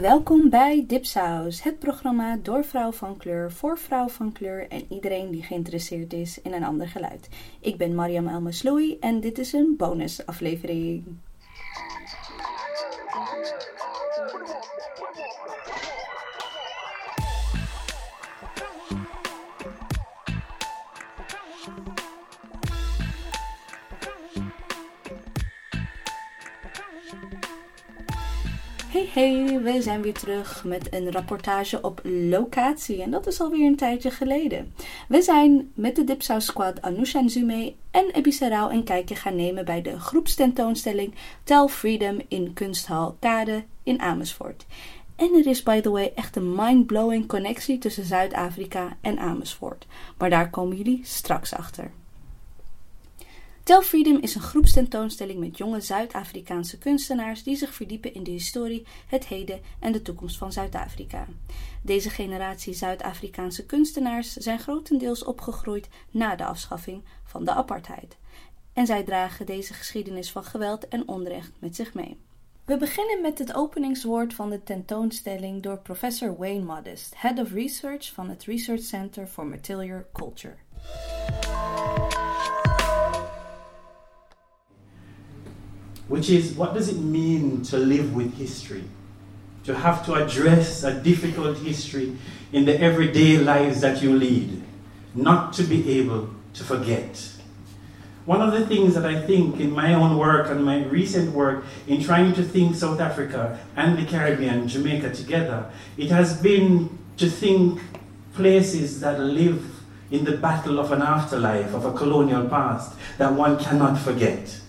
Welkom bij Dipsaus, het programma door vrouw van kleur, voor vrouw van kleur en iedereen die geïnteresseerd is in een ander geluid. Ik ben Mariam Elmasloui en dit is een bonusaflevering. Hey we zijn weer terug met een rapportage op locatie en dat is alweer een tijdje geleden. We zijn met de Dipsaus Squad Anousha Nzume en Ebisa Rauw een kijkje gaan nemen bij de groepstentoonstelling Tell Freedom in Kunsthal Kade in Amersfoort. En er is by the way echt een mind-blowing connectie tussen Zuid-Afrika en Amersfoort, maar daar komen jullie straks achter. Tell Freedom is een groepstentoonstelling met jonge Zuid-Afrikaanse kunstenaars die zich verdiepen in de historie, het heden en de toekomst van Zuid-Afrika. Deze generatie Zuid-Afrikaanse kunstenaars zijn grotendeels opgegroeid na de afschaffing van de apartheid. En zij dragen deze geschiedenis van geweld en onrecht met zich mee. We beginnen met het openingswoord van de tentoonstelling door professor Wayne Modest, Head of Research van het Research Center for Material Culture. Which is what does it mean to live with history? To have to address a difficult history in the everyday lives that you lead, not to be able to forget. One of the things that I think in my own work and my recent work in trying to think South Africa and the Caribbean, Jamaica together, it has been to think places that live in the battle of an afterlife, of a colonial past, that one cannot forget.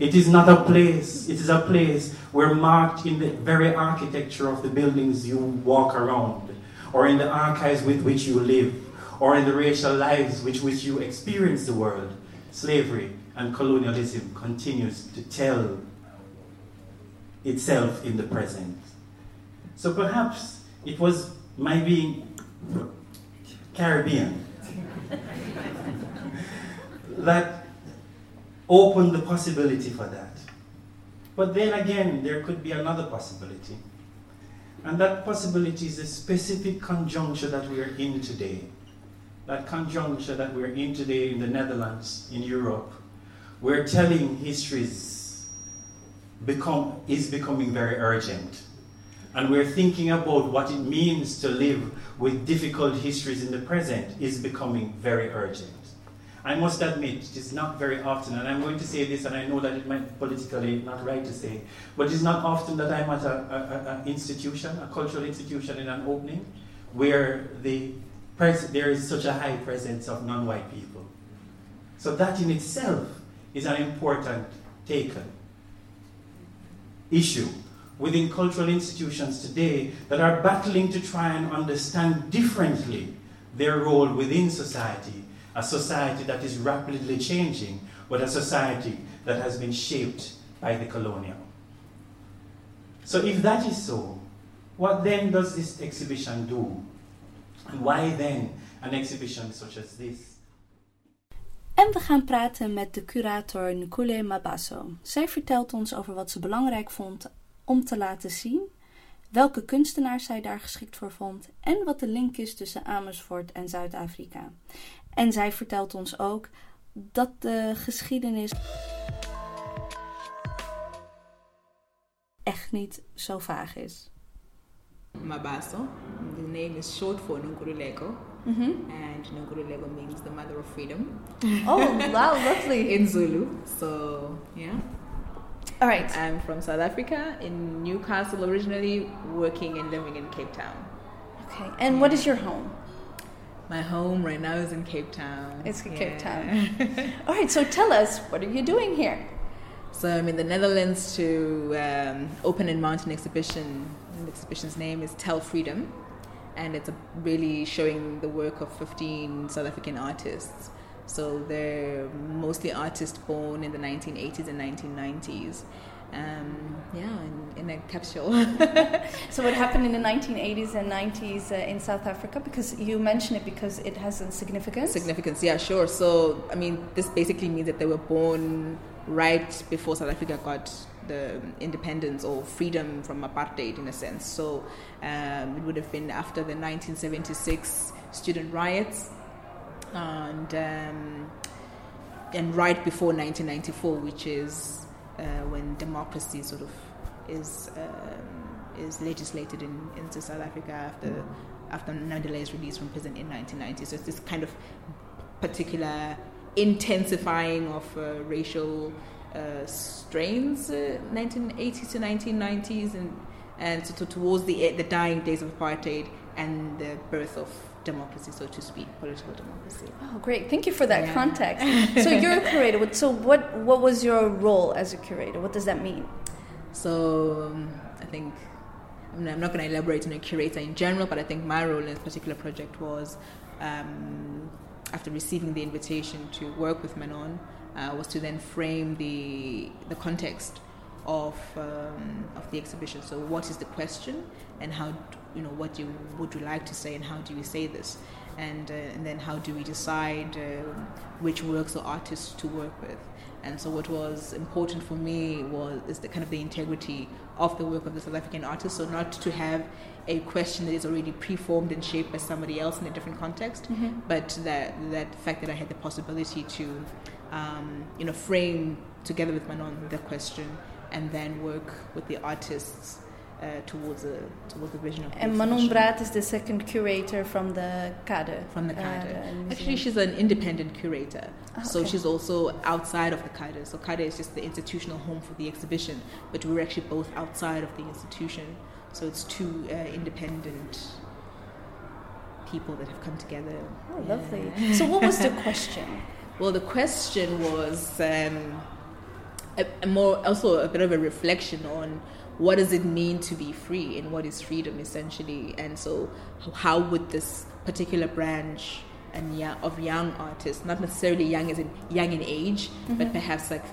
It is not a place, it is a place where marked in the very architecture of the buildings you walk around, or in the archives with which you live, or in the racial lives with which you experience the world, slavery and colonialism continues to tell itself in the present. So perhaps it was my being Caribbean that open the possibility for that. But then again, there could be another possibility. And that possibility is the specific conjuncture that we are in today. That conjuncture that we're in today in the Netherlands, in Europe, where telling histories become, is becoming very urgent. And we're thinking about what it means to live with difficult histories in the present is becoming very urgent. I must admit, it is not very often, and I'm going to say this, and I know that it might politically not right to say, but it's not often that I'm at an institution, a cultural institution in an opening, where the pres- there is such a high presence of non-white people. So that in itself is an important taken issue within cultural institutions today that are battling to try and understand differently their role within society a society that is rapidly changing, but a society that has been shaped by the colonial. So, if that is so, what then does this exhibition do? And why then an exhibition such as this? En we gaan praten met de curator Nkule Mabaso. Zij vertelt ons over wat ze belangrijk vond om te laten zien, welke kunstenaars zij daar geschikt voor vond en wat de link is tussen Amersfoort en Zuid-Afrika. En zij vertelt ons ook dat de geschiedenis echt niet zo vaag is. Mabaso. The name is short for Nunkuruleko. Mm -hmm. And Nunkuruleko means the mother of freedom. Oh, wow, lovely. In Zulu. So, yeah. All right. I'm from South Africa, in Newcastle originally, working and living in Cape Town. Okay. And what is your home? My home right now is in Cape Town. It's in yeah. Cape Town. All right, so tell us, what are you doing here? So I'm in the Netherlands to um, open and mount an exhibition. The exhibition's name is Tell Freedom, and it's really showing the work of 15 South African artists. So they're mostly artists born in the 1980s and 1990s um, yeah, in, in, a capsule. so, what happened in the 1980s and 90s uh, in South Africa? Because you mention it because it has a significance. Significance, yeah, sure. So, I mean, this basically means that they were born right before South Africa got the independence or freedom from apartheid in a sense. So um, it would have been after the 1976 student riots and um, and right before 1994, which is when democracy sort of is um, is legislated in into South Africa after after Mandela's release from prison in 1990. So it's this kind of particular intensifying of uh, racial uh, strains, 1980s uh, to 1990s, and and so towards the the dying days of apartheid and the birth of democracy, so to speak, political democracy. Oh, great! Thank you for that yeah. context. so you're a curator. So what what was your role as a curator? What does that mean? So um, I think I am not going to elaborate on a curator in general, but I think my role in this particular project was um, after receiving the invitation to work with Manon, uh, was to then frame the the context of um, of the exhibition. So, what is the question, and how you know what you would you like to say, and how do you say this, and uh, and then how do we decide uh, which works or artists to work with. And so, what was important for me was is the kind of the integrity of the work of the South African artist. So, not to have a question that is already preformed and shaped by somebody else in a different context, mm-hmm. but that that fact that I had the possibility to, um, you know, frame together with Manon the question and then work with the artists uh, towards a towards the vision of. And Manon Braat is the second curator from the Kade. From the Kade. Uh, Actually, she's an independent curator, oh, so she's also outside of the Kade. So Kade is just the institutional home for the exhibition, but we're actually both outside of the institution. So it's two uh, independent people that have come together. Oh, yeah. lovely. So what was the question? well, the question was. Um, a, a more also a bit of a reflection on what does it mean to be free and what is freedom essentially and so how would this particular branch and yeah, of young artists not necessarily young as in young in age mm-hmm. but perhaps like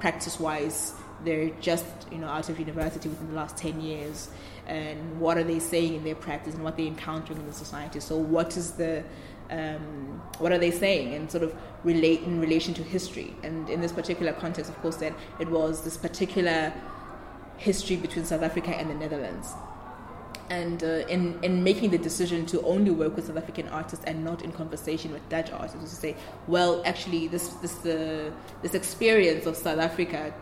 practice wise they're just you know out of university within the last 10 years and what are they saying in their practice and what they're encountering in the society so what is the um, what are they saying and sort of relate in relation to history. And in this particular context, of course, then it was this particular history between South Africa and the Netherlands. And uh, in, in making the decision to only work with South African artists and not in conversation with Dutch artists, to say, well, actually, this this uh, this experience of South Africa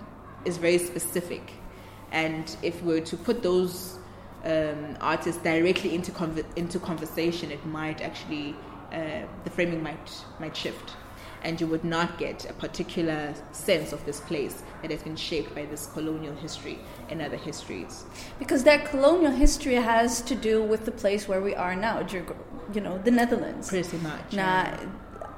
is very specific, and if we were to put those um, artists directly into conv- into conversation, it might actually uh, the framing might might shift and you would not get a particular sense of this place that has been shaped by this colonial history and other histories. Because that colonial history has to do with the place where we are now, you know, the Netherlands. Pretty much. Now, yeah.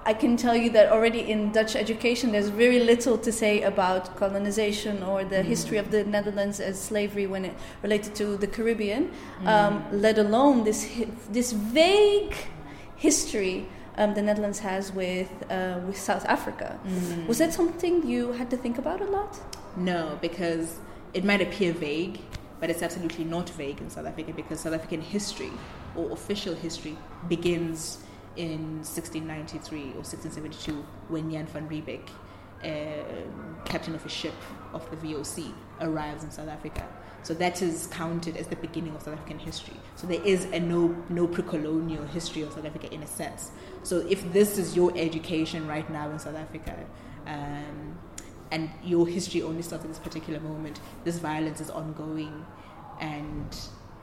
I can tell you that already in Dutch education, there's very little to say about colonization or the mm. history of the Netherlands as slavery when it related to the Caribbean, mm. um, let alone this this vague history um, the Netherlands has with uh, with South Africa. Mm. Was that something you had to think about a lot? No, because it might appear vague, but it's absolutely not vague in South Africa because South African history or official history begins in 1693 or 1672 when Jan van Riebeeck, uh, captain of a ship of the VOC, arrives in South Africa. So that is counted as the beginning of South African history. So there is a no no pre-colonial history of South Africa in a sense. So if this is your education right now in South Africa, um, and your history only starts at this particular moment, this violence is ongoing, and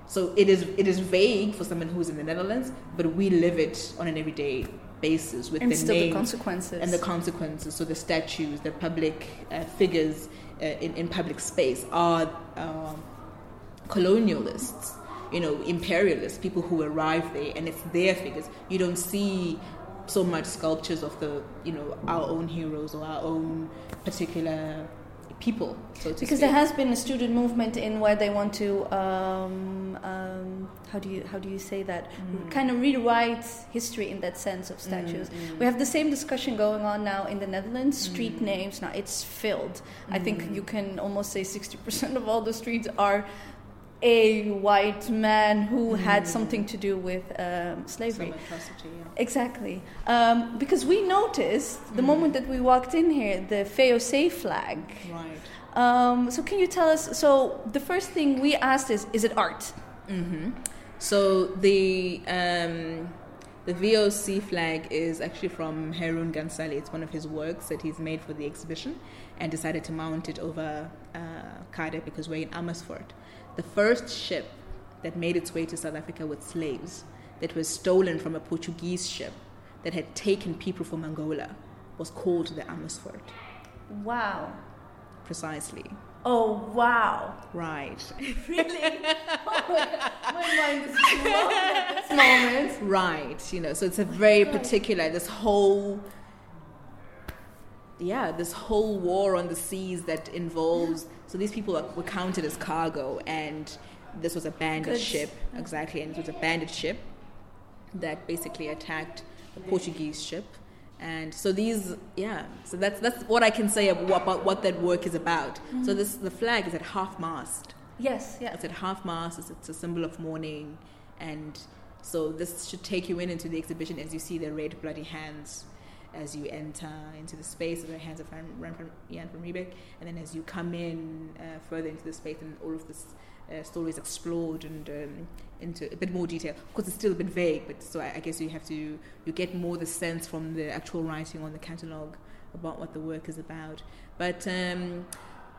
so it is it is vague for someone who's in the Netherlands, but we live it on an everyday basis with and the still the consequences and the consequences. So the statues, the public uh, figures uh, in in public space are. Um, colonialists, you know, imperialists, people who arrive there, and it's their figures. You don't see so much sculptures of the, you know, our own heroes or our own particular people. So because speak. there has been a student movement in where they want to um, um, how do you how do you say that mm. kind of rewrite history in that sense of statues. Mm, mm. We have the same discussion going on now in the Netherlands. Street mm. names now it's filled. I think mm. you can almost say sixty percent of all the streets are a white man who mm. had something to do with um, slavery. Atrocity, yeah. Exactly. Um, because we noticed the mm. moment that we walked in here, the Feo FEOC flag. Right. Um, so can you tell us? So the first thing we asked is, is it art? Mm-hmm. So the um, the VOC flag is actually from Haroon Gunn-Salie. It's one of his works that he's made for the exhibition, and decided to mount it over uh, Kade because we're in Amersfoort. The first ship that made its way to South Africa with slaves that was stolen from a Portuguese ship that had taken people from Angola was called the Amersfoort. Wow. Precisely. Oh wow! Right. really? Oh my, mind is blown at this moment. Right. You know, so it's a very particular. This whole. Yeah, this whole war on the seas that involves. So these people were counted as cargo, and this was a bandit Goods. ship. Exactly, and it was a bandit ship that basically attacked a Portuguese ship and so these yeah so that's that's what i can say about, what that work is about mm-hmm. so this the flag is at half mast yes yeah it's at half mast it's, it's, a symbol of mourning and so this should take you in into the exhibition as you see the red bloody hands as you enter into the space the hands of Jan from van Riebeeck and then as you come in uh, further into the space and all of this uh, stories explored and um, into a bit more detail. Of course, it's still a bit vague, but so I, I, guess you have to you get more the sense from the actual writing on the catalogue about what the work is about. But um,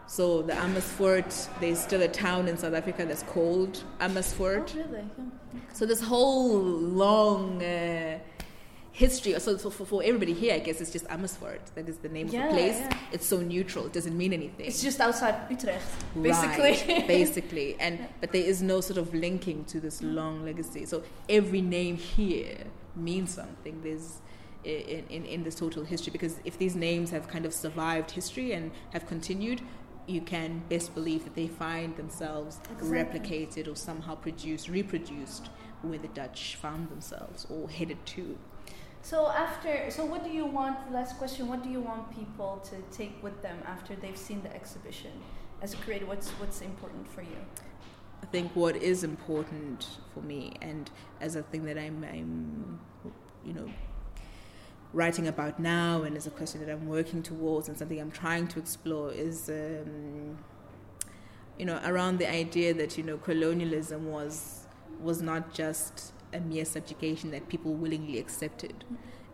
so the Amersfoort, there's still a town in South Africa that's called Amersfoort. Oh, really? Yeah. So this whole long. Uh, history. So for, for, everybody here, I guess it's just Amersfoort. That is the name yeah, of the place. Yeah. It's so neutral. It doesn't mean anything. It's just outside Utrecht, basically. Right, basically, and yeah. but there is no sort of linking to this long legacy. So every name here means something. There's in, in, in this total history because if these names have kind of survived history and have continued, you can best believe that they find themselves exactly. replicated or somehow produced, reproduced where the Dutch found themselves or headed to. So after, so what do you want? Last question. What do you want people to take with them after they've seen the exhibition? As a creator, what's what's important for you? I think what is important for me, and as a thing that I'm, I'm, you know, writing about now, and as a question that I'm working towards, and something I'm trying to explore, is, um, you know, around the idea that you know colonialism was was not just a mere subjugation that people willingly accepted.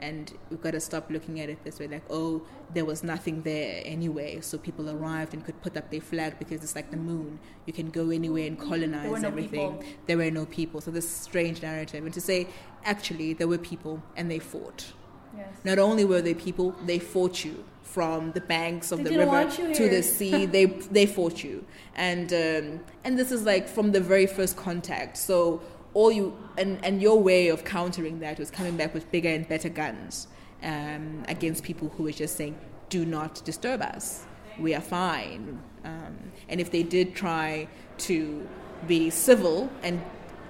And we've got to stop looking at it this way like, oh, there was nothing there anyway. So people arrived and could put up their flag because it's like the moon. You can go anywhere and colonize there everything. No there were no people. So this strange narrative. And to say, actually, there were people and they fought. Yes. Not only were they people, they fought you from the banks of they the river to the sea. they they fought you, and um, and this is like from the very first contact. So all you and, and your way of countering that was coming back with bigger and better guns um, against people who were just saying, "Do not disturb us. We are fine." Um, and if they did try to be civil and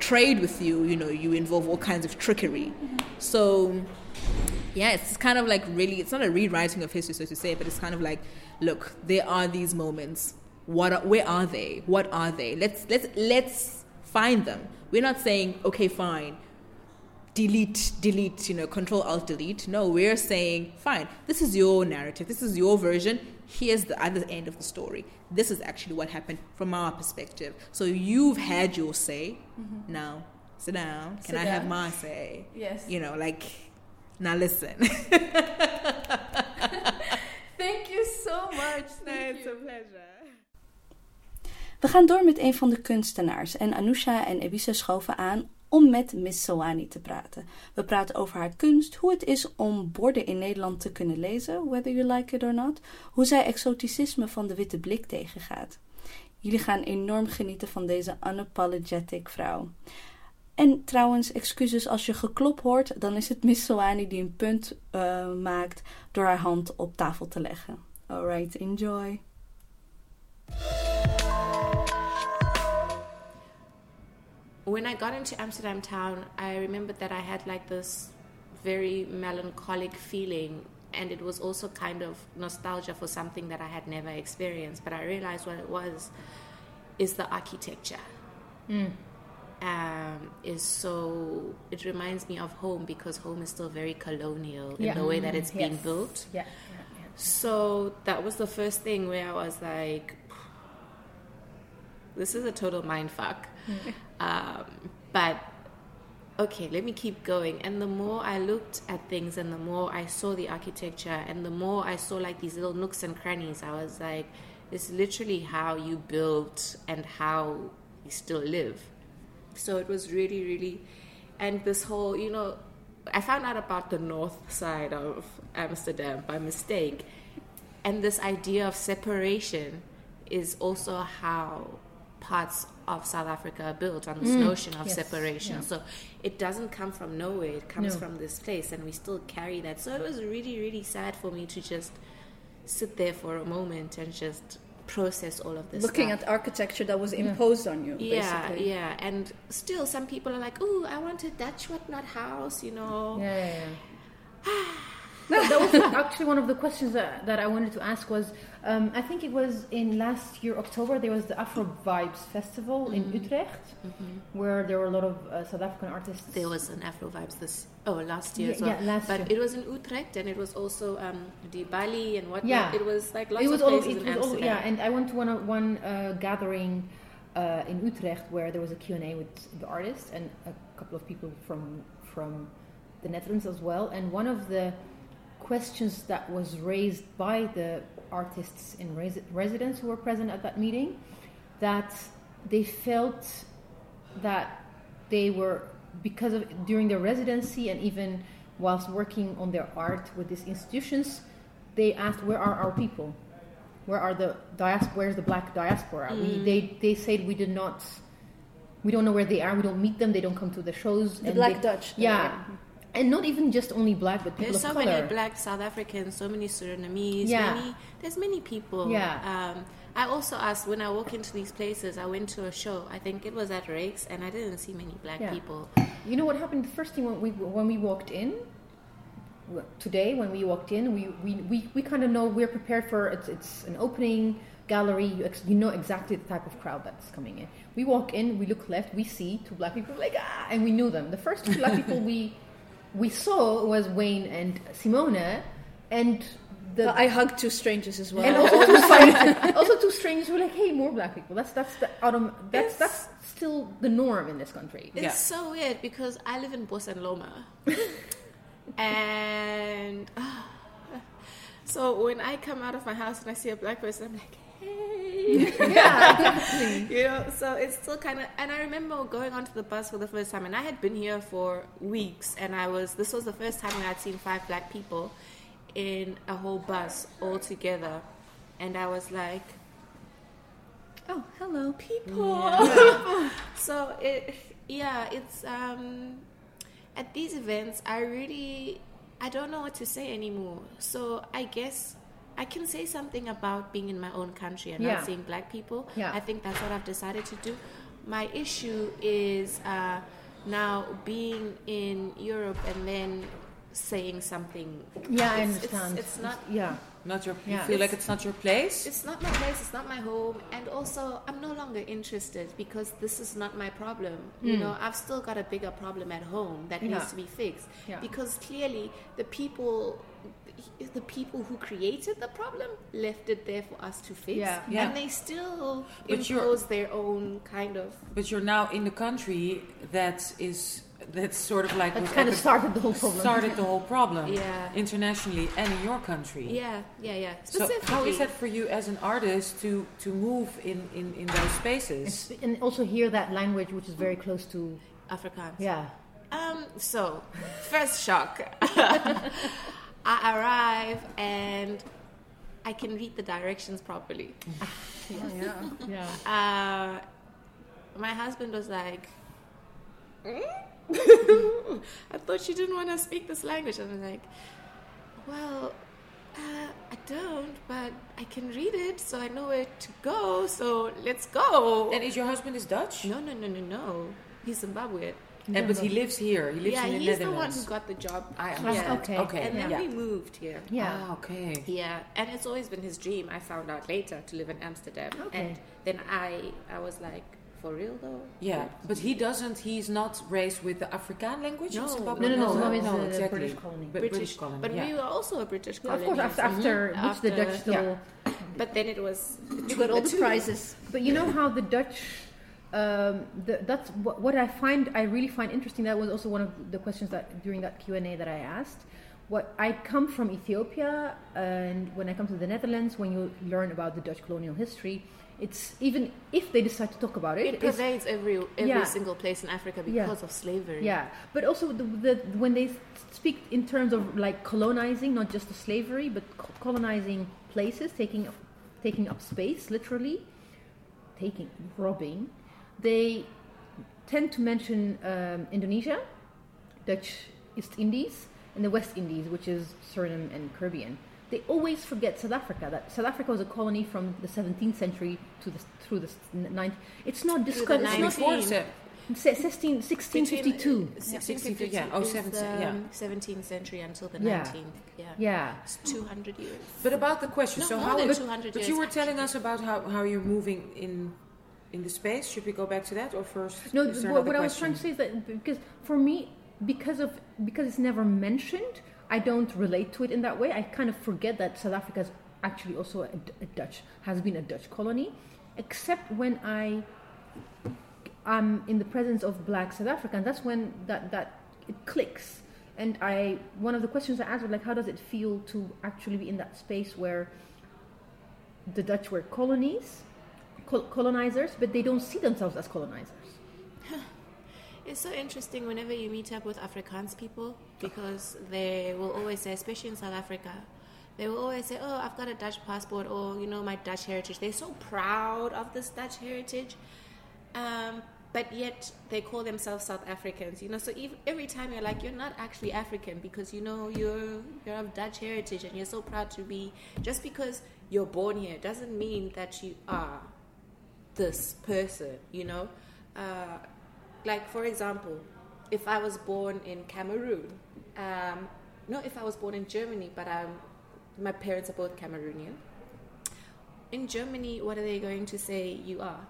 trade with you, you know, you involve all kinds of trickery. So, yeah, it's kind of like really, it's not a rewriting of history, so to say, but it's kind of like, look, there are these moments. What? Are, where are they? What are they? Let's let's let's find them. We're not saying, okay, fine, delete, delete, you know, control alt delete. No, we're saying, fine, this is your narrative, this is your version. Here's the other end of the story. This is actually what happened from our perspective. So you've had your say. Mm-hmm. Now, sit down. Can sit I down. have my say? Yes. You know, like, now listen. Thank you so much. No, it's you. a pleasure. We gaan door met een van de kunstenaars en Anousha en Ebisa schoven aan om met Miss Soani te praten. We praten over haar kunst, hoe het is om borden in Nederland te kunnen lezen, whether you like it or not, hoe zij exoticisme van de witte blik tegengaat. Jullie gaan enorm genieten van deze unapologetic vrouw. En trouwens, excuses als je geklop hoort, dan is het Miss Soani die een punt uh, maakt door haar hand op tafel te leggen. Alright, enjoy. When I got into Amsterdam town, I remembered that I had like this very melancholic feeling, and it was also kind of nostalgia for something that I had never experienced. But I realized what it was is the architecture. Mm. Um, is so it reminds me of home because home is still very colonial yeah. in the way that it's being yes. built. Yeah. So that was the first thing where I was like, this is a total mind fuck. Um, but okay, let me keep going. And the more I looked at things and the more I saw the architecture and the more I saw like these little nooks and crannies, I was like, it's literally how you built and how you still live. So it was really, really, and this whole, you know, I found out about the north side of Amsterdam by mistake. And this idea of separation is also how parts of South Africa built on this mm. notion of yes, separation. yeah. So it doesn't come from nowhere, it comes No. from this place, and we still carry that. So it was really, really sad for me to just sit there for a moment and just process all of this. Looking stuff. at architecture that was imposed on you, yeah, basically. yeah, and still some people are like, "Oh, I want a Dutch whatnot house," you know. Yeah, yeah, ah, that was actually one of the questions that, that I wanted to ask was um, I think it was in last year October there was the Afro Vibes Festival in Utrecht where there were a lot of uh, South African artists. There was an Afro vibes this oh last year Yeah, as well. yeah, last but year. it was in Utrecht and it was also um Di Bali and whatnot. Yeah. It was like lots it was of all, places it in was all, yeah, and I went to one one uh, gathering uh, in Utrecht where there was a Q&A with the artist and a couple of people from from the Netherlands as well. And one of the questions that was raised by the artists in resi- residence who were present at that meeting that they felt that they were because of during their residency and even whilst working on their art with these institutions they asked where are our people? Where are the diaspora where's the black diaspora? We, mm. they they said we did not we don't know where they are. We don't meet them. They don't come to the shows. The Black they- Dutch. yeah and not even just only black but people There's so color many black South Africans, so many Surinamese, Yeah. many there's many people. Yeah. Um, I also asked when I walk into these places, I went to a show, I think it was at Rakes, and I didn't see many black Yeah. people. You know what happened? The first thing when we when we walked in today, when we walked in, we we, we, we kind of know we're prepared for it's it's an opening gallery. You, ex, you know exactly the type of crowd that's coming in. We walk in, we look left, we see two black people like ah, and we knew them. The first two black people we we saw was Wayne and Simona, and the But I hugged two strangers as well. and also two, strangers, also two strangers were like, "Hey, more black people." That's that's the autumn. That's It's- that's still the norm in this country. It's Yeah. so weird because I live in Bosenloma. and so when I come out of my house and I see a black person, I'm like, hey. Yeah, you know, so it's still kind of. And I remember going onto the bus for the first time, and I had been here for weeks, and I was. This was the first time I'd seen five black people in a whole bus all together, and I was like, oh, hello. people. so it, yeah, it's um, at these events. I really, I don't know what to say anymore. So I guess I can say something about being in my own country and Yeah. not seeing black people. Yeah. I think that's what I've decided to do. My issue is uh, now being in Europe and then saying something. Yeah, I It's- it's- understand. it's not- Yeah, Not your. You Yeah. feel like it's not your place. It's not my place, it's not my home, and also I'm no longer interested because this is not my problem. You know, I've still got a bigger problem at home that Hmm. Yeah. needs to be fixed. Yeah. Because clearly the people the people who created the problem left it there for us to fix. Yeah. Yeah. And they still But impose their own kind of But you're now in the country that is that's sort of like that kind of started the whole problem. started the whole problem Yeah. internationally and in your country. Yeah, yeah, yeah. So how is that for you as an artist to to move in in, in those spaces? It's- and also hear that language, which is very close to Afrikaans? yeah. Um, so, first shock. I arrive and I can read the directions properly. yeah. Yeah. Uh, my husband was like, "Hmm? I thought you didn't want to speak this language. And I'm like, well, uh, I don't, but I can read it, so I know where to go, so let's go. and is your husband is Dutch? no, no, no, no, no. He's Zimbabwean. And, but he lives here. He lives yeah, in the Netherlands. he's the one Netherlands. who got the job. I here. understand. okay. Okay. And then yeah. we moved here. Yeah. Ah, okay. Yeah, and it's always been his dream. I found out later to live in Amsterdam, Okay. and then I I was like, for real though. Yeah, but he doesn't. He's not raised with the Afrikaans language. in No. Zimbabwe? No, no, no. no, Zimbabwe is no, a exactly. British colony. But British, British colony. but yeah. we were also a British Yeah, colony. of course, after, after, which the After- Dutch still. But then it was You got all the two. prizes. But you know how the Dutch, um, the, that's what, what I find, I really find interesting. That was also one of the questions that during that Q and A that I asked. What I come from Ethiopia, and when I come to the Netherlands, when you learn about the Dutch colonial history, it's even if they decide to talk about it, It pervades every every Yeah. single place in Africa Yeah. because of slavery. Yeah, but also the, the when they speak in terms of like colonizing, not just the slavery, but co- colonizing places, taking taking up space, literally, taking robbing, they tend to mention um, Indonesia, Dutch East Indies, and the West Indies, which is Suriname and Caribbean. They always forget South Africa. That South Africa was a colony from the 17th century to the through the 9th. It's not discussed. It's not before 19. se- Se- 16, 1652. Uh, 1652, yeah. 1652 Oh, 17, yeah. 17th century until the Yeah. 19th. Yeah. Yeah. It's 200 years. But about the question, No, so more how? than But, 200 but years, you were telling actually. us about how, how you're moving in in the space. Should we go back to that or first? No, what, what I was trying to say is that because for me, because of because it's never mentioned, I don't relate to it in that way. I kind of forget that South Africa is actually also a Dutch has been a Dutch colony, except when I am in the presence of Black South Africans. That's when that that it clicks. And I one of the questions I asked was like, how does it feel to actually be in that space where the Dutch were colonies, col- colonizers, but they don't see themselves as colonizers. It's so interesting whenever you meet up with Afrikaans people because they will always say, especially in South Africa, they will always say, "Oh, I've got a Dutch passport," or you know, my Dutch heritage. They're so proud of this Dutch heritage, um, but yet they call themselves South Africans. You know, so ev every time you're like, you're not actually African because you know you're you're of Dutch heritage and you're so proud to be. Just because you're born here doesn't mean that you are this person. You know. Uh, like for example, if I was born in Cameroon, um, no, if I was born in Germany, but um, my parents are both Cameroonian. In Germany, what are they going to say you are?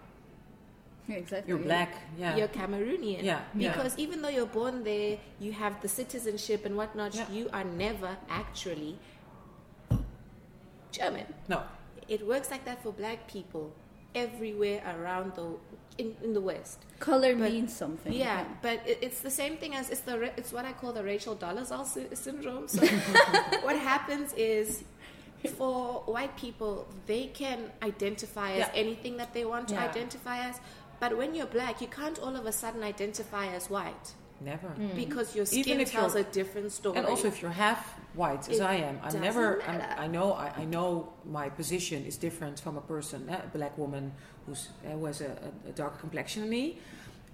Yeah, exactly. You're black. Yeah. You're Cameroonian. Yeah, yeah. Because even though you're born there, you have the citizenship and whatnot, Yeah. you are never actually German. no. It works like that for black people everywhere around the in, in the West. Color But- means something. Yeah, but it, it's the same thing as it's the it's what I call the Rachel Dolezal sy- syndrome. So what happens is for white people they can identify as Yeah. anything that they want to Yeah. identify as, but when you're black, you can't all of a sudden identify as white Never. because your Even skin if tells a different story. And also, if you're half white, as It I am, I'm never. I'm. I know. I, I know my position is different from a person, a black woman who's uh, who has a, a, a darker complexion than me.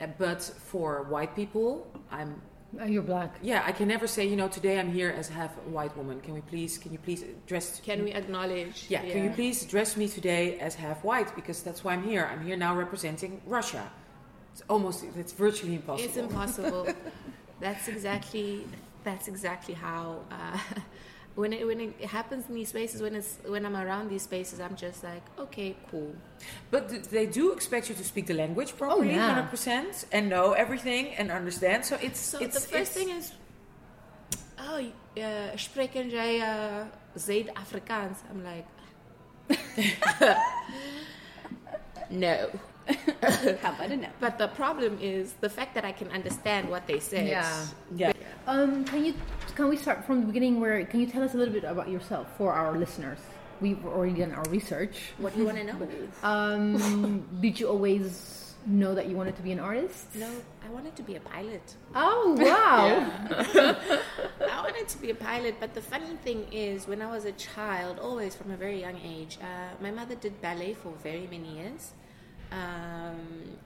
Uh, but for white people, I'm. Uh, you're black. Yeah, I can never say. You know, today I'm here as half a white woman. Can we please? Can you please dress? can we acknowledge? Yeah, Can you please dress me today as half white? Because that's why I'm here. I'm here now representing Russia. It's almost. It's virtually impossible. It's impossible. that's exactly that's exactly how uh, when it when it happens in these spaces when it's when I'm around these spaces I'm just like okay cool But they do expect you to speak the language properly, yeah. hundred percent, and know everything and understand. So it's so it's the first it's- thing is oh uh, spreken jij uh, Zuid-Afrikaans I'm like no How about it now? but the problem is the fact that I can understand what they said Yeah. yeah. Um, can you can we start from the beginning? Where can you tell us a little bit about yourself for our listeners? We've already done our research. what do you want to know Um, did you always know that you wanted to be an artist? no I wanted to be a pilot Oh wow! I wanted to be a pilot, but the funny thing is, when I was a child, always from a very young age, uh, my mother did ballet for very many years. Um,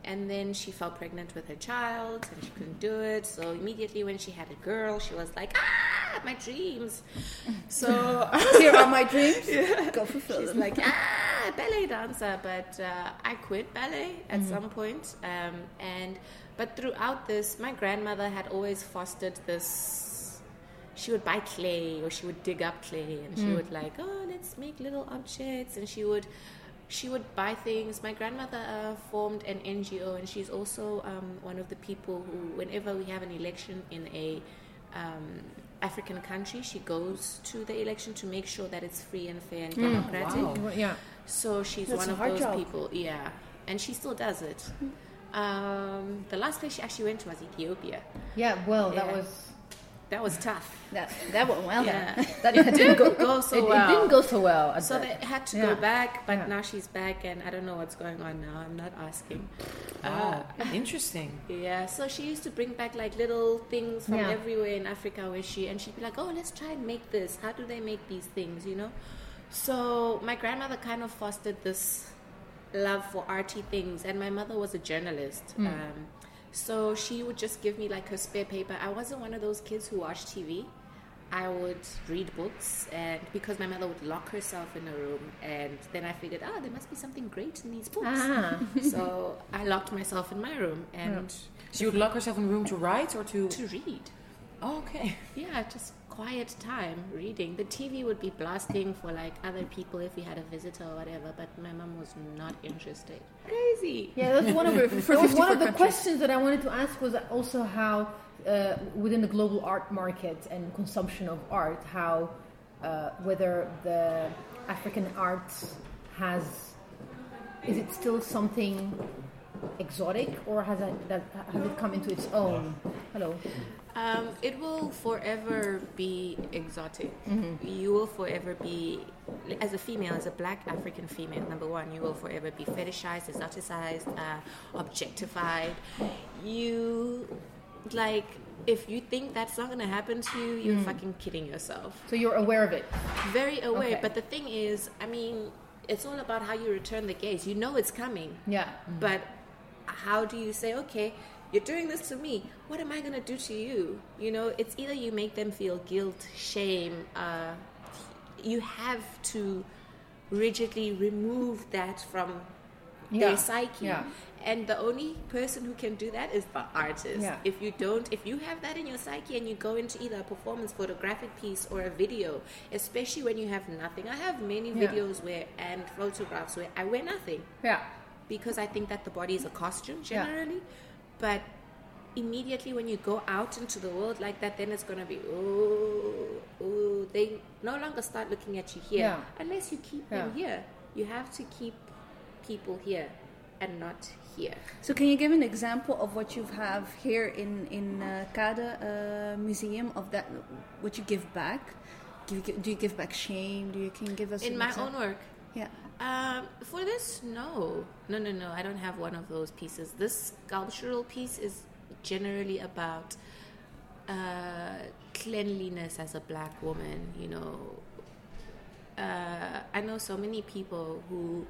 and then she fell pregnant with her child and she couldn't do it. So immediately when she had a girl, she was like, ah, my dreams. So Here are my dreams. Go fulfill She's them. like, ah, ballet dancer. But uh, I quit ballet at some point. Um, and but throughout this, my grandmother had always fostered this. She would buy clay, or she would dig up clay, and she would like, oh, let's make little objects, and she would she would buy things. My grandmother uh, formed an NGO, and she's also um, one of the people who, whenever we have an election in a um, African country, she goes to the election to make sure that it's free and fair and democratic. Wow. Yeah. So she's That's one of those job. people, yeah, and she still does it. Um, the last place she actually went to was Ethiopia. Yeah. Well, that Yeah. was That was tough. That, that went well Yeah. that didn't go, Go so it, it well. didn't go so well. So that- they had to Yeah. go back, but Yeah. now she's back, and I don't know what's going on now. I'm not asking. Wow, Uh, interesting. yeah, so she used to bring back like little things from Yeah. everywhere in Africa where she and she'd be like, "Oh, let's try and make this. How do they make these things?" You know. So my grandmother kind of fostered this love for arty things, and my mother was a journalist. Um, so she would just give me like her spare paper. I wasn't one of those kids who watched TV. I would read books, and because my mother would lock herself in a room, and then I figured, ah, there must be something great in these books. Ah. so I locked myself in my room and So you would lock herself in a room to write or to? to read. Oh, okay. Yeah, just quiet time reading. The TV would be blasting for like other people if we had a visitor or whatever, but my mom was not interested. Crazy. Yeah, that's one of For- that for one of the countries. questions that I wanted to ask was also how uh, within the global art market and consumption of art, how uh, whether the African art has is it still something exotic or has it that has it come into its own? Hello. Um, it will forever be exotic. You will forever be, as a female, as a black African female, number one, you will forever be fetishized, exoticized, uh, objectified. You, like, if you think that's not going to happen to you, you're fucking kidding yourself. So you're aware of it. Very aware. Okay. But the thing is, I mean, it's all about how you return the gaze. You know it's coming. Yeah. But how do you say, okay, you're doing this to me. What am I going to do to you? You know, it's either you make them feel guilt, shame. Uh, you have to rigidly remove that from Yeah. their psyche. Yeah. And the only person who can do that is the artist. Yeah. If you don't, if you have that in your psyche and you go into either a performance photographic piece or a video, especially when you have nothing. I have many videos where and photographs where I wear nothing Yeah. because I think that the body is a costume Yeah. generally. But immediately when you go out into the world like that, then it's gonna be oh, oh. They no longer start looking at you here Yeah. unless you keep them here. You have to keep people here and not here. So can you give an example of what you have here in in uh, Kade uh, Museum of that what you give back? Do you, do you give back shame? Do you can you give us In my example? own work, Yeah. Um, for this, no, no, no, no. I don't have one of those pieces. This sculptural piece is generally about uh, cleanliness as a black woman. You know, uh, I know so many people who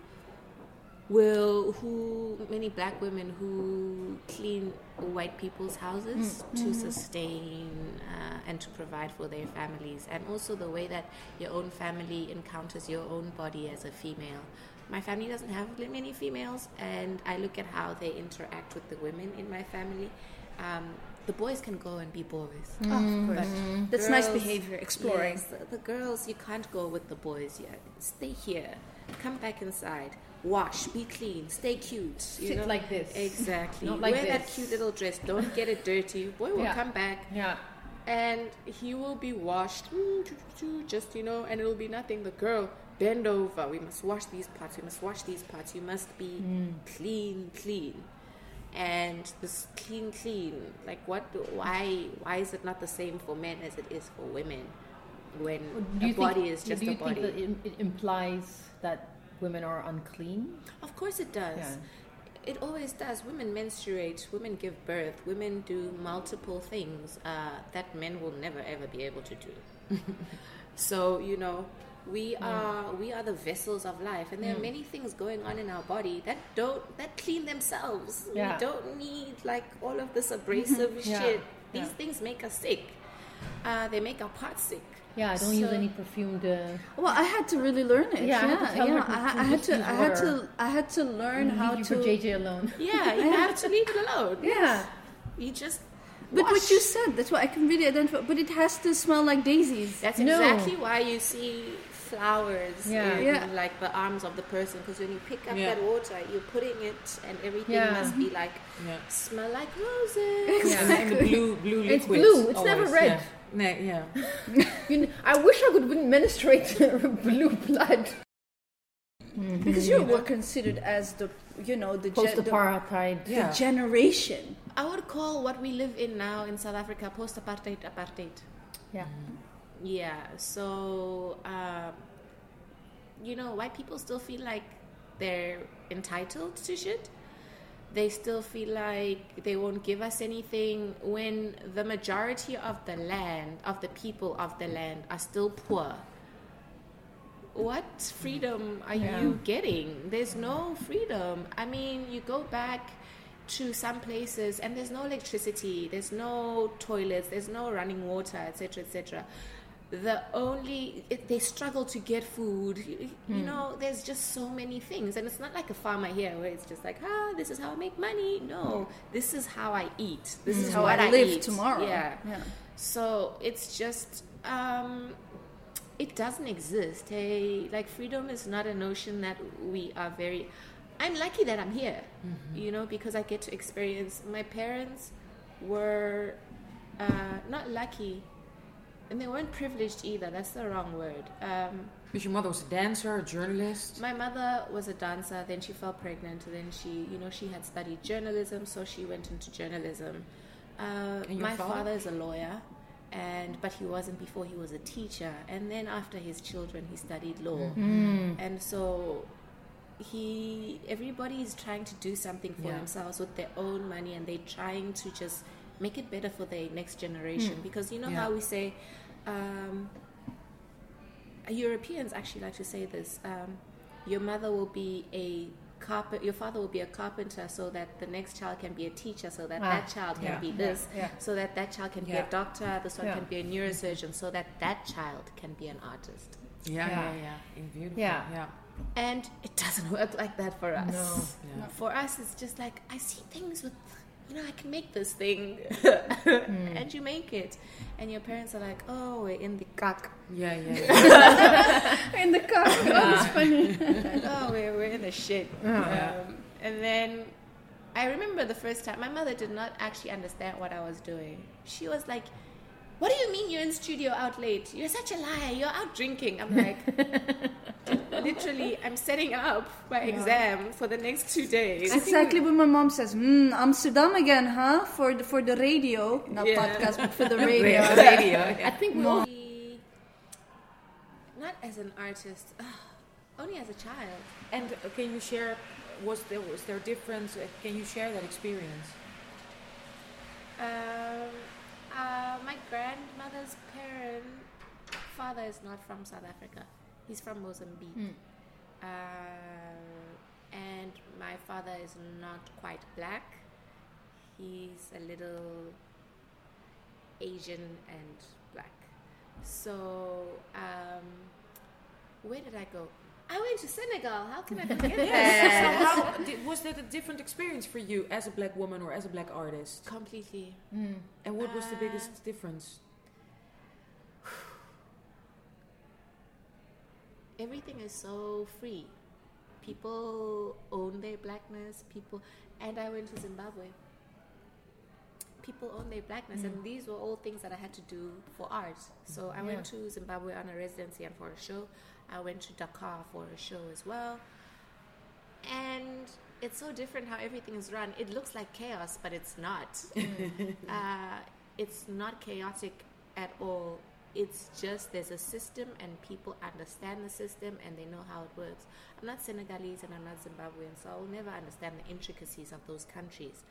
will, who many black women who clean white people's houses to sustain uh, and to provide for their families, and also the way that your own family encounters your own body as a female. My family doesn't have many females, and I look at how they interact with the women in my family. Um, the boys can go and be boys. Oh, of course. But That's nice behavior, exploring. Yes, the, the girls, you can't go with the boys yet. Stay here. Come back inside. Wash. Be clean. Stay cute. You Sit know? like this. Exactly. Not like Wear that cute little dress. Don't get it dirty. Boy will Yeah. come back Yeah. and he will be washed. mm, Just you know, and it'll be nothing. The girl bend over. We must wash these parts. We must wash these parts. You must be Mm. clean, clean. And this clean, clean. Like what? Why? Why is it not the same for men as it is for women? When a body think, is just a body. it implies that women are unclean? Of course it does. Yeah. It always does. Women menstruate, women give birth, women do multiple things uh, that men will never ever be able to do. so, you know, we are we are the vessels of life and there are many things going on in our body that don't that clean themselves. Yeah. We don't need like all of this abrasive Yeah. shit. These things make us sick. Uh, they make our parts sick. Yeah, I don't use any perfumed. Uh, Well, I had to really learn it. Yeah, I Yeah, had to yeah. I, I had to. I had to. I had to learn how leave to. you for JJ alone. Yeah, you have to leave it alone. Yeah. You just But what you said, that's what I can really identify. But it has to smell like daisies. That's No. exactly why you see flowers Yeah. in Yeah. like the arms of the person because when you pick up Yeah. that water, you're putting it, and everything Yeah. must be like Yeah. smell like roses. Yeah, and the blue, blue It's blue, it's never always, red. Yeah. Nee, yeah. You kn- I wish I could menstruate blue blood. Because you were considered as the, you know, the, gen- the, Post-apartheid. the Yeah. generation. I would call what we live in now in South Africa post-apartheid apartheid. Yeah. Yeah. So, um, you know, white people still feel like they're entitled to shit. They still feel like they won't give us anything when the majority of the land, of the people of the land, are still poor. What freedom are Yeah. you getting? There's no freedom. I mean, you go back to some places and there's no electricity, there's no toilets, there's no running water, etc., etc. The only it, they struggle to get food. You, you know, there's just so many things, and it's not like a farmer here where it's just like, ah, this is how I make money. No, this is how I eat. This is How what I live eat. tomorrow. Yeah. Yeah. So it's just um, it doesn't exist. Hey, like freedom is not a notion that we are very. I'm lucky that I'm here, you know, because I get to experience. My parents were uh, not lucky, and they weren't privileged either. That's the wrong word. Um, Because your mother was a dancer, a journalist. my mother was a dancer, then she fell pregnant, then she, you know, she had studied journalism, so she went into journalism. Uh, And your my father? father is a lawyer, and but he wasn't before he was a teacher, and then after his children, he studied law, and so he everybody is trying to do something for Yeah. themselves with their own money, and they're trying to just make it better for the next generation because you know Yeah. how we say. Um, Europeans actually like to say this. Um, your mother will be a carpet. Your father will be a carpenter, so that the next child can be a teacher, so that Ah, that child can yeah, be this, yeah. so that that child can be a doctor. This one Yeah. can be a neurosurgeon, so that that child can be an artist. Yeah, Yeah. yeah, yeah. In beautiful. Yeah. yeah. And it doesn't work like that for us. No. Yeah. For us, it's just like I see things with, you know, I can make this thing, Hmm. and you make it, and your parents are like, oh, we're in the kak. Yeah, yeah. yeah. In the car. Oh, it's funny. like, oh, we're, we're in the shit. Yeah. Um, and then I remember the first time, my mother did not actually understand what I was doing. She was like, what do you mean you're in studio out late? You're such a liar. You're out drinking. I'm like, literally, I'm setting up my exam for the next two days. Exactly what my mom says. Mm, Amsterdam again, huh? For the for the radio, not Yeah. podcast, but for the radio. Radio. I Yeah. think we all not as an artist, only as a child. And uh, can you share? Was there was there a difference? Uh, Can you share that experience? Um, uh, my grandmother's parent father is not from South Africa. He's from Mozambique. Uh, and my father is not quite black. He's a little Asian and black. So, um, where did I go? I went to Senegal. How can I forget so how was that a different experience for you as a black woman or as a black artist? Completely. And what was the Uh, biggest difference? everything is so free. People own their blackness. People, and I went to Zimbabwe. People own their blackness, and these were all things that I had to do for art. So I went to Zimbabwe on a residency and for a show. I went to Dakar for a show as well. And it's so different how everything is run. It looks like chaos, but it's not. uh, it's not chaotic at all. It's just there's a system and people understand the system and they know how it works. I'm not Senegalese and I'm not Zimbabwean, so I'll never understand the intricacies of those countries.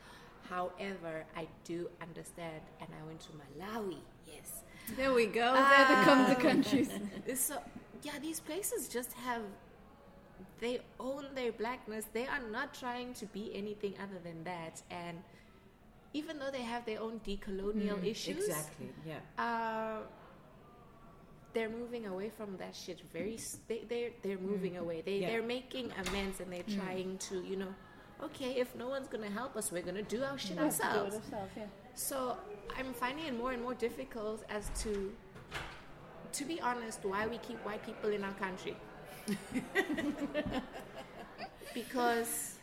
However, I do understand, and I went to Malawi. Yes, There we go. there come the countries. so yeah, these places just have they own their blackness. They are not trying to be anything other than that, and even though they have their own decolonial issues, Exactly. Yeah. uh, they're moving away from that shit. Very, they, they're they're moving away. They Yeah. they're making amends and they're trying to, you know, okay, if no one's gonna help us, we're gonna do our shit ourselves. So I'm finding it more and more difficult as to to be honest, why we keep white people in our country. because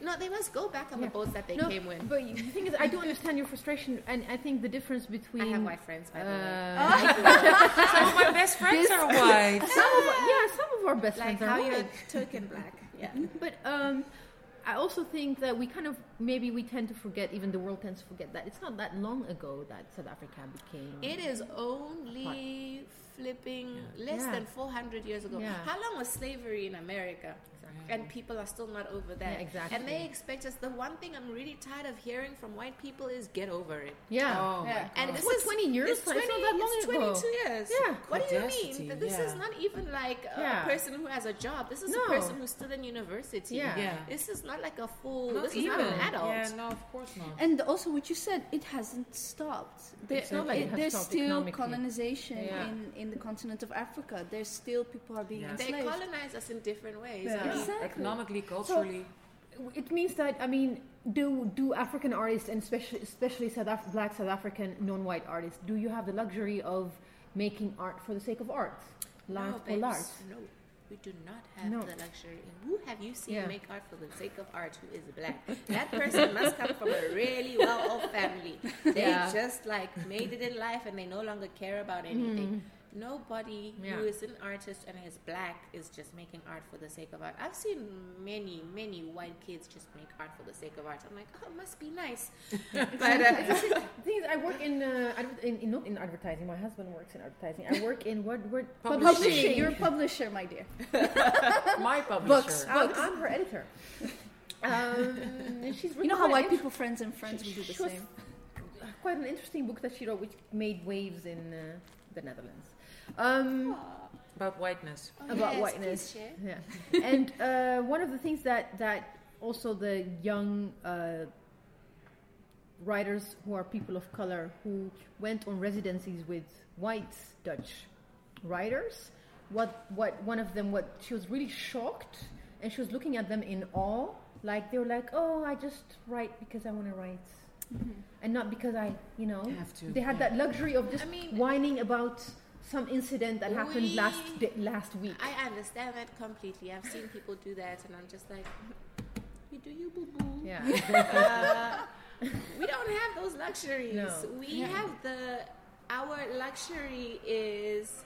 no, they must go back on the boats that they No, came with. but the thing is, I do understand your frustration, and I think the difference between I have white friends, by the way. uh, Some of my best friends are white. some of our, yeah, some of our best Like friends how are you're white. token black. Yeah. But um, I also think that we kind of maybe we tend to forget, even the world tends to forget that it's not that long ago that South Africa became. It is only flipping less Yeah. than 400 years ago. Yeah. How long was slavery in America? And people are still not over that. Yeah, exactly. And they expect us. The one thing I'm really tired of hearing from white people is get over it. Yeah. Oh yeah. And It's this what, is 20 years? It's, It's 20, not that long it's ago. 22 years. Yeah. What do you mean? That This is not even like a Yeah. person who has a job. This is No. a person who's still in university. Yeah. Yeah. This is not like a full. Not this even. is not an adult. Yeah, no, of course not. And also, what you said, it hasn't stopped. There, It's not like it has there's stopped still colonization Yeah. in, in the continent of Africa. There's still people are being Yeah. They colonize us in different ways. Yeah. I mean, Exactly. Economically, culturally. It means that I mean, do do African artists and especially especially South Af- Black South African non-white artists, do you have the luxury of making art for the sake of art, no, l'art pour babes, no, we do not have No. the luxury. And Who have you seen Yeah. make art for the sake of art who is black? That person must come from a really well-off family. They Yeah. just like made it in life and they no longer care about anything. Mm. Nobody. Yeah. who is an artist and is black is just making art for the sake of art. I've seen many, many white kids just make art for the sake of art. I'm like, oh, it must be nice. but uh, the thing is, I work in, uh, in, in not in advertising. My husband works in advertising. I work in what word Publishing. Publishing. You're a publisher, my dear. My publisher. Books. I'm, I'm her editor. Um, she's You know how white people, friends and friends, we do the same. quite an interesting book that she wrote, which made waves in uh, the Netherlands. Um, About whiteness. about yes, whiteness. share. Yeah. and uh, one of the things that that also the young uh, writers who are people of color who went on residencies with white Dutch writers, what what one of them what she was really shocked and she was looking at them in awe, like they were like, oh, I just write because I want to write. And not because I, you know, Have to, they had yeah. that luxury of just I mean- whining about some incident that happened We- last last week. I understand that completely. I've seen people do that, and I'm just like, you do you, boo boo. yeah. Uh, we don't have those luxuries. No. We have the our luxury is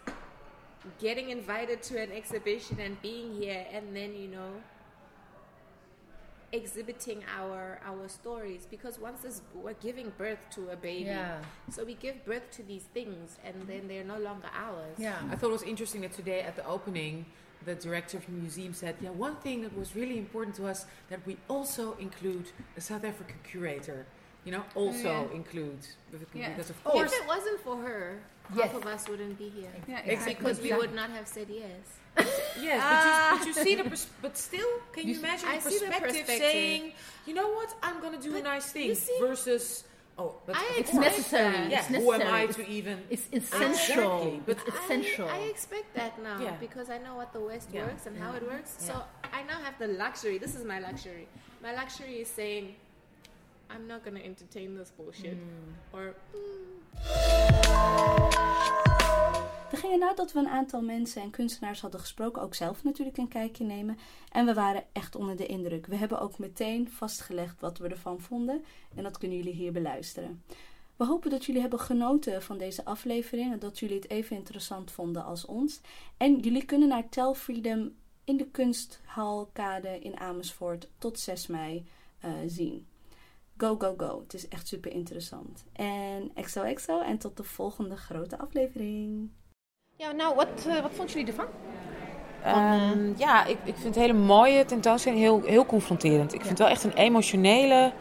getting invited to an exhibition and being here, and then you know exhibiting our our stories because once this we're giving birth to a baby Yeah. so we give birth to these things and then they're no longer ours Yeah. I thought it was interesting that today at the opening, the director of the museum said, "Yeah, one thing that was really important to us that we also include a South African curator. You know, also Yeah. include Yeah. because of course, if it wasn't for her Yes. half of us wouldn't be here Yeah, Exactly. because we would not have said yes yes, but, you, but you see the pers- but still, can you, You imagine I the see the perspective, perspective. saying, you know what, I'm gonna do a nice thing see- versus oh, but I It's course, necessary. Yeah, It's who am I necessary. to even? It's ah, essential. Exactly, but it's essential. I, I expect that now Yeah. because I know what the West Yeah. works and how it works. So I now have the luxury. This is my luxury. My luxury is saying, I'm not going to entertain this bullshit. Mm. Or, hmm. We gingen nadat we een aantal mensen en kunstenaars hadden gesproken ook zelf natuurlijk een kijkje nemen. En we waren echt onder de indruk. We hebben ook meteen vastgelegd wat we ervan vonden. En dat kunnen jullie hier beluisteren. We hopen dat jullie hebben genoten van deze aflevering. En dat jullie het even interessant vonden als ons. En jullie kunnen naar Tell Freedom in de kunsthalkade in Amersfoort tot 6 mei eh, zien. Go, go, go. Het is echt super interessant. En XOXO en tot de volgende grote aflevering. Ja, nou, wat, eh, wat vonden jullie ervan? Ehm, ja, ik, ik vind het hele mooie tentoonstelling, heel, heel confronterend. Ik vind het wel echt een emotionele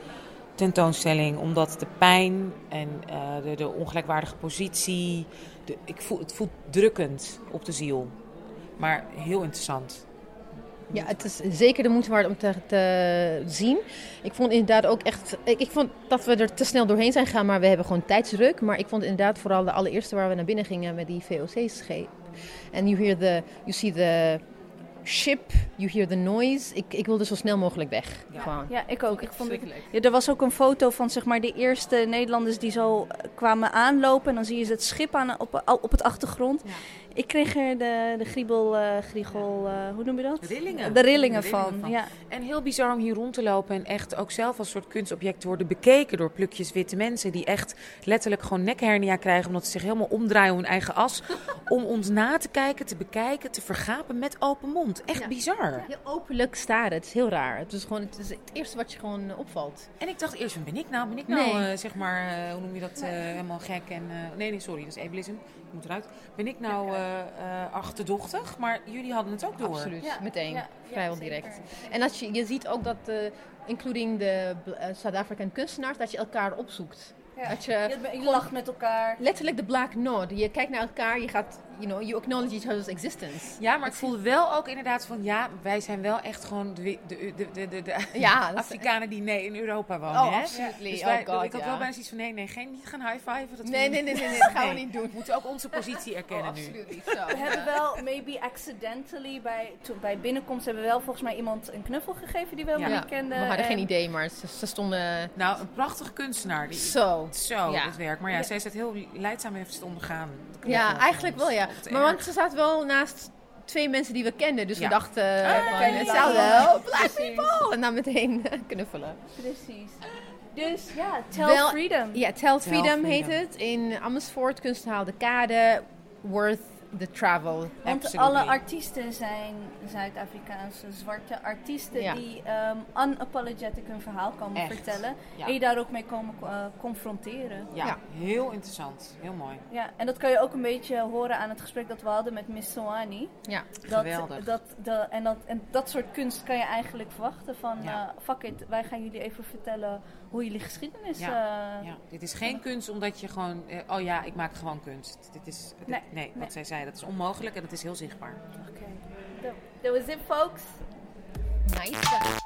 tentoonstelling, omdat de pijn en eh, de, de ongelijkwaardige positie, de, ik voel, het voelt drukkend op de ziel. Maar heel interessant. Ja, het is zeker de moeite waard om te, te zien. Ik vond inderdaad ook echt. Ik, vond dat we er te snel doorheen zijn gegaan, maar we hebben gewoon tijdsdruk. Maar ik vond inderdaad vooral de allereerste waar we naar binnen gingen met die VOC-scheep. En you hear the, you see the ship, you hear the noise. Ik, ik wilde zo snel mogelijk weg. Ja. Gewoon. Ja, ik ook. Ik vond het, ja, er was ook een foto van zeg maar, de eerste Nederlanders die zo eh, kwamen aanlopen. En dan zie je het schip aan, op, op het achtergrond. Ja. Ik kreeg er de, de griebel, eh, griegel, eh, hoe noem je dat? Rillingen. De rillingen De van. van. Ja. En heel bizar om hier rond te lopen en echt ook zelf als soort kunstobject te worden bekeken door plukjes witte mensen die echt letterlijk gewoon nekhernia krijgen omdat ze zich helemaal omdraaien om hun eigen as. om ons na te kijken, te bekijken, te vergapen met open mond. Echt Ja. bizar. Heel openlijk staren. Het is heel raar. Het is gewoon het, is het eerste wat je gewoon opvalt. En ik dacht eerst, van, ben ik nou, ben ik nou Nee. eh, zeg maar, eh, hoe noem je dat, eh, helemaal gek en... nee, nee, sorry, dat is ableism. Ik moet eruit. Ben ik nou achterdochtig? Maar jullie hadden het ook door. Absoluut, Ja, meteen. ja, Vrijwel direct. En als je, je ziet ook dat, including de uh, Zuid-Afrikaan kunstenaars, dat je elkaar opzoekt. Ja. Dat je Je, lacht met elkaar. letterlijk de black nod. Je kijkt naar elkaar, je gaat, you know, you acknowledge each other's existence. Ja, maar ik voelde wel ook inderdaad van, ja, wij zijn wel echt gewoon de, de, de, de, de, de Ja, Afrikanen die nee in Europa wonen. Oh, hè? absolutely. Dus Oh wij, ik had ja. wel bijna zoiets van, nee, nee, geen, niet gaan high-fiven. Dat Nee, nee, nee, nee, nee, dat gaan we niet doen. We moeten ook onze positie erkennen nu. Absoluut. Zo. We hebben wel, maybe accidentally, bij, toen, bij binnenkomst hebben we wel volgens mij iemand een knuffel gegeven die we helemaal Ja, niet kenden. we hadden En- geen idee, maar ze, ze stonden Nou, een prachtige kunstenaar. Die, zo. Zo, Ja. het werk. Maar ja, zij is het heel leidzaam heeft ondergaan. Ja, eigenlijk wel ja. Maar want ze zat wel naast twee mensen die we kenden. Dus Ja. we dachten Ah, van kan je hetzelfde. lachen. Oh, black people! En dan meteen knuffelen. Precies. Dus ja, tell Wel- freedom. Ja, Tell Freedom heet Freedom. het. In Amersfoort, Kunsthaal de Kade. Worth the travel. Want Absolutely. alle artiesten zijn Zuid-Afrikaanse zwarte artiesten Ja. die um, unapologetic hun verhaal komen Echt. vertellen. Ja. En je daar ook mee komen eh, confronteren. Ja, Ja. heel interessant. Heel mooi. Ja, en dat kan je ook een beetje horen aan het gesprek dat we hadden met Miss Soani. Ja. Dat, Geweldig. Dat, dat, en, dat, en dat soort kunst kan je eigenlijk verwachten van... Ja. eh, fuck it, wij gaan jullie even vertellen hoe jullie geschiedenis... Ja. eh, Ja, dit is geen kunst omdat je gewoon, eh, oh ja, ik maak gewoon kunst. Dit is, dit- Nee, nee, wat nee. zij zei, dat is onmogelijk en dat is heel zichtbaar. Oké. That was it, folks. Nice.